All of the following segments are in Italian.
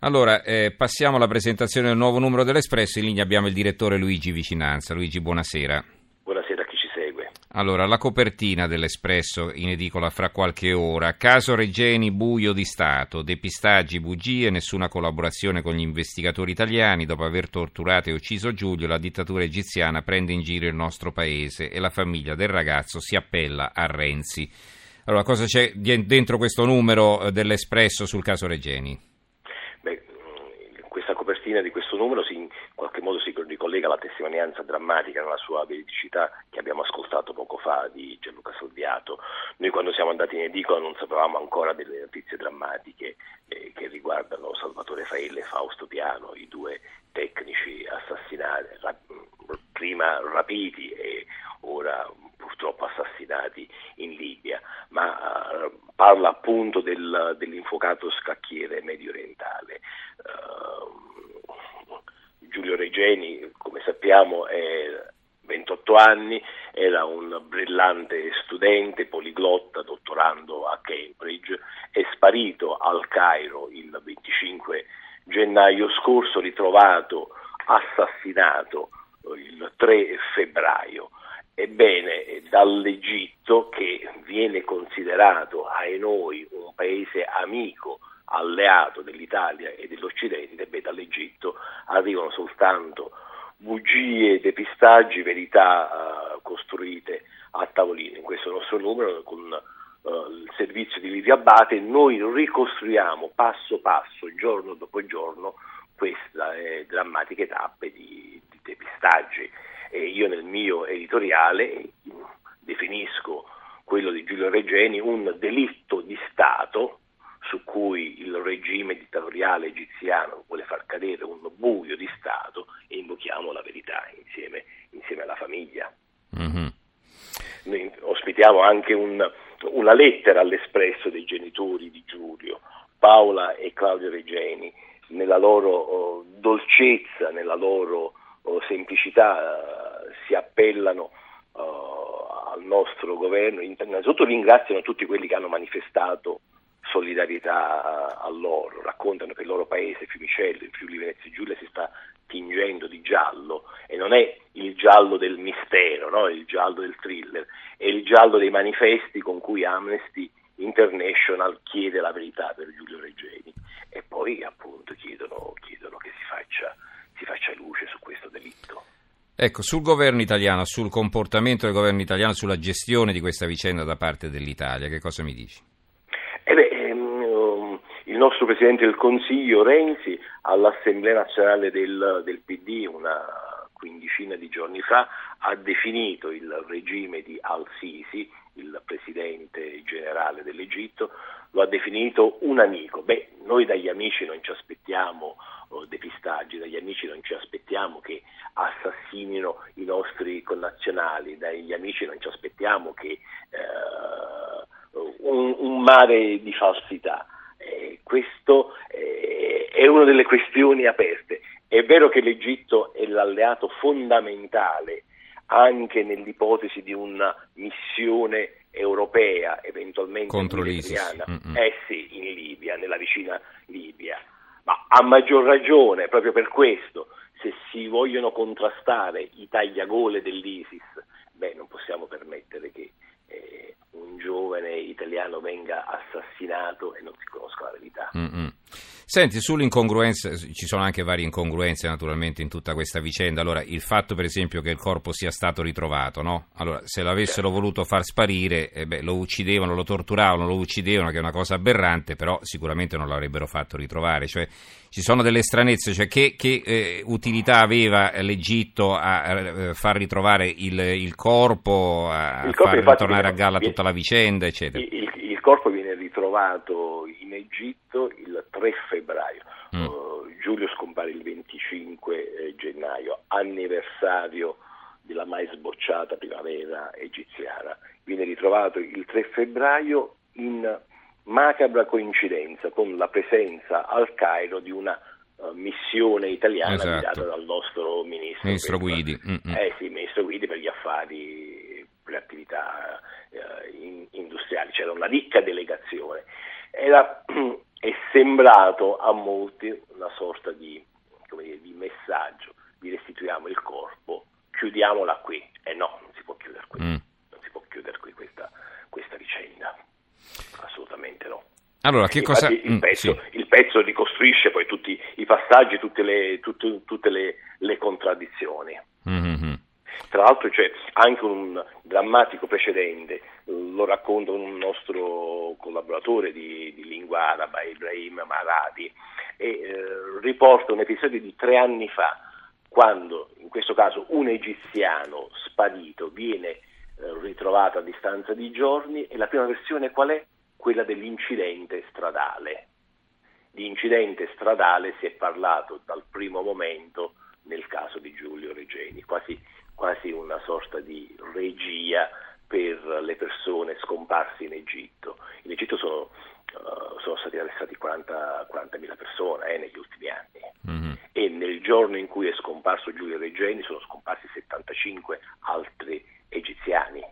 Allora, eh, passiamo alla presentazione del nuovo numero dell'Espresso. In linea abbiamo il direttore Luigi Vicinanza. Luigi, buonasera. Buonasera a chi ci segue. Allora, la copertina dell'Espresso in edicola fra qualche ora. Caso Regeni, buio di Stato, depistaggi, bugie, nessuna collaborazione con gli investigatori italiani. Dopo aver torturato e ucciso Giulio, la dittatura egiziana prende in giro il nostro paese e la famiglia del ragazzo si appella a Renzi. Allora, cosa c'è dentro questo numero eh, dell'Espresso sul caso Regeni? Copertina di questo numero si, in qualche modo si ricollega alla testimonianza drammatica nella sua veridicità che abbiamo ascoltato poco fa di Gianluca Salviato. Noi quando siamo andati in edicola non sapevamo ancora delle notizie drammatiche eh, che riguardano Salvatore Faella e Fausto Piano, i due tecnici assassinati, rap- prima rapiti e ora purtroppo assassinati in Libia, ma uh, parla appunto del, dell'infuocato scacchiere medio orientale. Uh, Giulio Regeni, come sappiamo, è 28 anni, era un brillante studente, poliglotta, dottorando a Cambridge, è sparito al Cairo il 25 gennaio scorso, ritrovato assassinato il 3 febbraio. Ebbene, dall'Egitto, che viene considerato ai noi un paese amico alleato dell'Italia e dell'Occidente, beh, dall'Egitto arrivano soltanto bugie, depistaggi, verità uh, costruite a tavolino. In questo nostro numero, con uh, il servizio di Livia Abate, noi ricostruiamo passo passo, giorno dopo giorno, queste eh, drammatiche tappe di, di depistaggi. E io nel mio editoriale definisco quello di Giulio Regeni un delitto di Stato su cui il regime dittatoriale egiziano vuole far cadere un buio di Stato e invochiamo la verità insieme, insieme alla famiglia. Mm-hmm. Noi ospitiamo anche un, una lettera all'espresso dei genitori di Giulio, Paola e Claudio Regeni, nella loro oh, dolcezza, nella loro oh, semplicità uh, si appellano uh, al nostro governo, innanzitutto ringraziano tutti quelli che hanno manifestato solidarietà a loro, raccontano che il loro paese, Fiumicello, in Friuli Venezia Giulia, si sta tingendo di giallo e non è il giallo del mistero, no? il giallo del thriller, è il giallo dei manifesti con cui Amnesty International chiede la verità per Giulio Reggeni e poi appunto chiedono, chiedono che si faccia, si faccia luce su questo delitto. Ecco, sul governo italiano, sul comportamento del governo italiano, sulla gestione di questa vicenda da parte dell'Italia, che cosa mi dici? il nostro Presidente del Consiglio Renzi all'Assemblea nazionale del, del PD una quindicina di giorni fa ha definito il regime di Al-Sisi, il Presidente generale dell'Egitto, lo ha definito un amico. Beh, noi dagli amici non ci aspettiamo oh, depistaggi, dagli amici non ci aspettiamo che assassinino i nostri connazionali, dagli amici non ci aspettiamo che eh, un, un mare di falsità. Eh, questo eh, è una delle questioni aperte. È vero che l'Egitto è l'alleato fondamentale anche nell'ipotesi di una missione europea, eventualmente contro l'ISIS. Eh sì, in Libia, nella vicina Libia. Ma a maggior ragione, proprio per questo, se si vogliono contrastare i tagliagole dell'ISIS, beh, non possiamo permettere che eh, un giovane italiano venga assassinato e non si conosca la verità. Mm-mm. Senti, sull'incongruenza, ci sono anche varie incongruenze naturalmente in tutta questa vicenda. Allora, il fatto per esempio che il corpo sia stato ritrovato, no? Allora, se l'avessero voluto far sparire, eh beh, lo uccidevano, lo torturavano, lo uccidevano, che è una cosa aberrante, però sicuramente non l'avrebbero fatto ritrovare. Cioè, ci sono delle stranezze, cioè che, che eh, utilità aveva l'Egitto a, a eh, far ritrovare il, il corpo, a il corpo far tornare a galla tutta la vicenda, eccetera? Il, il corpo viene ritrovato in Egitto il 3 febbraio. Mm. Uh, Giulio scompare il 25 eh, gennaio, anniversario della mai sbocciata primavera egiziana. Viene ritrovato il 3 febbraio in macabra coincidenza con la presenza al Cairo di una uh, missione italiana esatto. guidata dal nostro ministro, ministro Guidi. Mm-hmm. Eh sì, ministro Guidi per gli affari, le attività uh, in, industriali. C'era una ricca delegazione. Era è sembrato a molti una sorta di, dire, di messaggio, vi restituiamo il corpo, chiudiamola qui. E no, non si può chiudere qui, mm. non si può chiudere qui questa, questa vicenda, assolutamente no. Allora, che cosa... Il mm, pezzo, mm, sì. il pezzo, ricostruisce poi tutti i passaggi, tutte le, tutte, tutte le, le contraddizioni. Mm-hmm. Tra l'altro c'è anche un drammatico precedente, lo racconta un nostro collaboratore di, di lingua araba, Ibrahim Maradi, e eh, riporta un episodio di tre anni fa, quando in questo caso un egiziano sparito viene eh, ritrovato a distanza di giorni e la prima versione qual è? Quella dell'incidente stradale. Di incidente stradale si è parlato dal primo momento nel caso di Giulio Regeni, quasi quasi una sorta di regia per le persone scomparse in Egitto. In Egitto sono, uh, sono stati arrestati 40, 40.000 persone eh, negli ultimi anni mm-hmm. e nel giorno in cui è scomparso Giulio Regeni sono scomparsi 75 altri egiziani.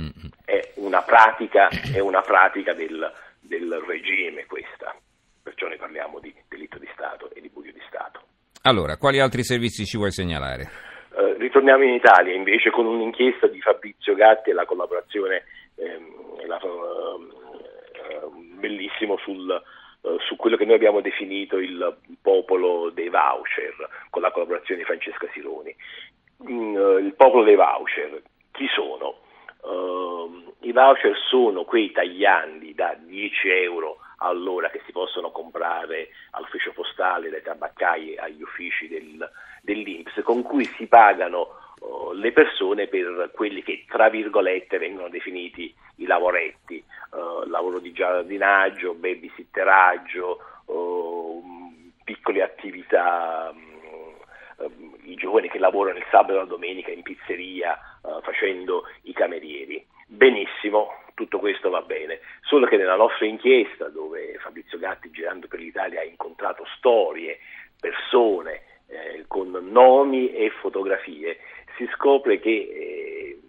Mm-hmm. È una pratica, è una pratica del, del regime questa, perciò ne parliamo di delitto di Stato e di buio di Stato. Allora, quali altri servizi ci vuoi segnalare? Ritorniamo in Italia invece con un'inchiesta di Fabrizio Gatti e la collaborazione ehm, la, eh, bellissimo sul, eh, su quello che noi abbiamo definito il popolo dei voucher con la collaborazione di Francesca Sironi. Mm, eh, il popolo dei voucher, chi sono? Uh, I voucher sono quei tagliandi da 10 euro all'ora che si possono comprare all'ufficio postale, dai tabaccai agli uffici del, dell'Inps, con cui si pagano oh, le persone per quelli che tra virgolette vengono definiti i lavoretti, uh, lavoro di giardinaggio, babysitteraggio, uh, piccole attività, um, i giovani che lavorano il sabato e la domenica in pizzeria uh, facendo i camerieri. Benissimo, tutto questo va bene, solo che nella nostra inchiesta, dove Fabrizio Gatti girando per l'Italia ha incontrato storie, persone eh, con nomi e fotografie, si scopre che eh,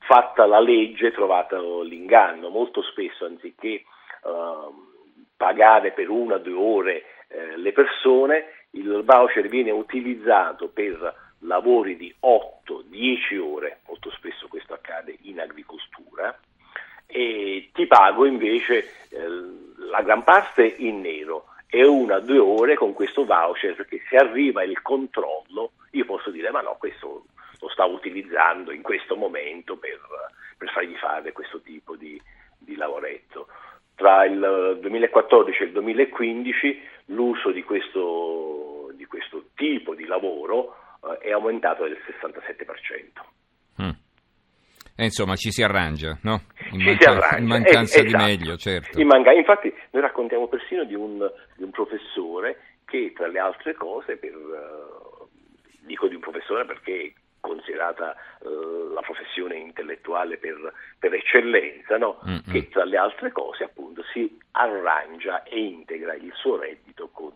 fatta la legge trovato l'inganno, molto spesso anziché eh, pagare per una o due ore eh, le persone, il voucher viene utilizzato per lavori di 8-10 ore, molto spesso questo accade in agricoltura, e ti pago invece eh, la gran parte in nero e una o due ore con questo voucher perché se arriva il controllo io posso dire ma no questo lo stavo utilizzando in questo momento per, per fargli fare questo tipo di, di lavoretto. Tra il 2014 e il 2015 l'uso di questo, di questo tipo di lavoro è aumentato del 67%. Mm. E insomma ci si arrangia, no? In, manca- arrangia. in mancanza eh, di esatto. meglio, certo. In manca- infatti noi raccontiamo persino di un, di un, professore che tra le altre cose, per, uh, dico di un professore perché è considerata uh, la professione intellettuale per, per eccellenza, no? che tra le altre cose appunto si arrangia e integra il suo reddito con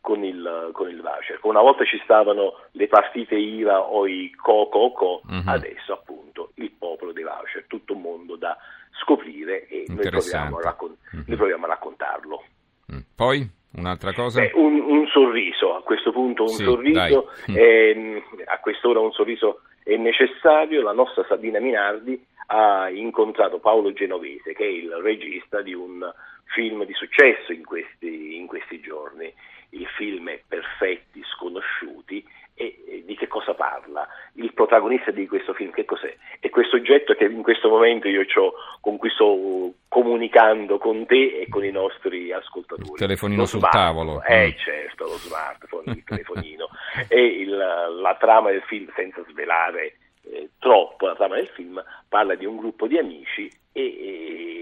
con il, con il voucher. Una volta ci stavano le partite IVA o i co-co-co, uh-huh. adesso appunto il popolo dei voucher, tutto un mondo da scoprire e noi proviamo, raccon- uh-huh. noi proviamo, a raccontarlo. Mm. Poi un'altra cosa? Beh, un, un, sorriso, a questo punto un sì, sorriso, eh, a quest'ora un sorriso è necessario, la nostra Sabina Minardi ha incontrato Paolo Genovese che è il regista di un film di successo in questi, in questi giorni il film è Perfetti sconosciuti e, e, di che cosa parla? Il protagonista di questo film che cos'è? È questo oggetto che in questo momento io ho, con cui sto comunicando con te e con i nostri ascoltatori. Il telefonino lo sul tavolo. Eh certo, lo smartphone, il telefonino. e il, la trama del film, senza svelare eh, troppo la trama del film, parla di un gruppo di amici e, e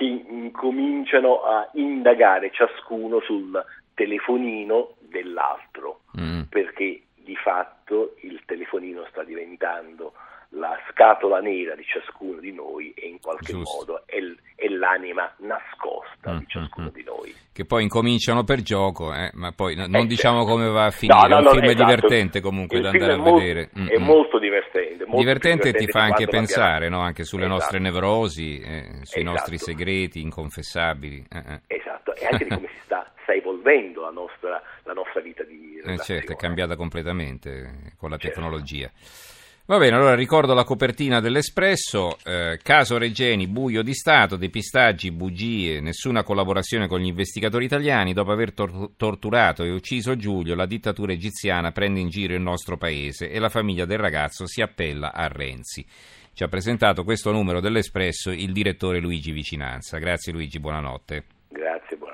che incominciano a indagare ciascuno sul telefonino dell'altro, mm. perché di fatto il telefonino sta diventando la scatola nera di ciascuno di noi e in qualche Giusto. modo è, è l'anima nascosta Mm, di ciascuno mm, mm. di noi. Che poi incominciano per gioco, eh, ma poi no- Eh, non diciamo certo. come va a finire. No, no, è un no, film esatto. divertente comunque Il da andare a molto- vedere. Mm, È mm. molto divertente. molto divertente e ti divertente fa anche pensare no? anche sulle Esatto. nostre nevrosi, eh, sui Esatto. nostri segreti inconfessabili. eh, eh. Esatto, e anche di come si sta, sta evolvendo la nostra, la nostra vita di Eh, relazione. certo, è cambiata completamente eh, con la Certo. tecnologia. Va bene, allora ricordo la copertina dell'Espresso, eh, caso Regeni, buio di Stato, depistaggi, bugie, nessuna collaborazione con gli investigatori italiani, dopo aver tor- torturato e ucciso Giulio, la dittatura egiziana prende in giro il nostro paese e la famiglia del ragazzo si appella a Renzi. Ci ha presentato questo numero dell'Espresso il direttore Luigi Vicinanza. Grazie Luigi, buonanotte. Grazie, buonanotte.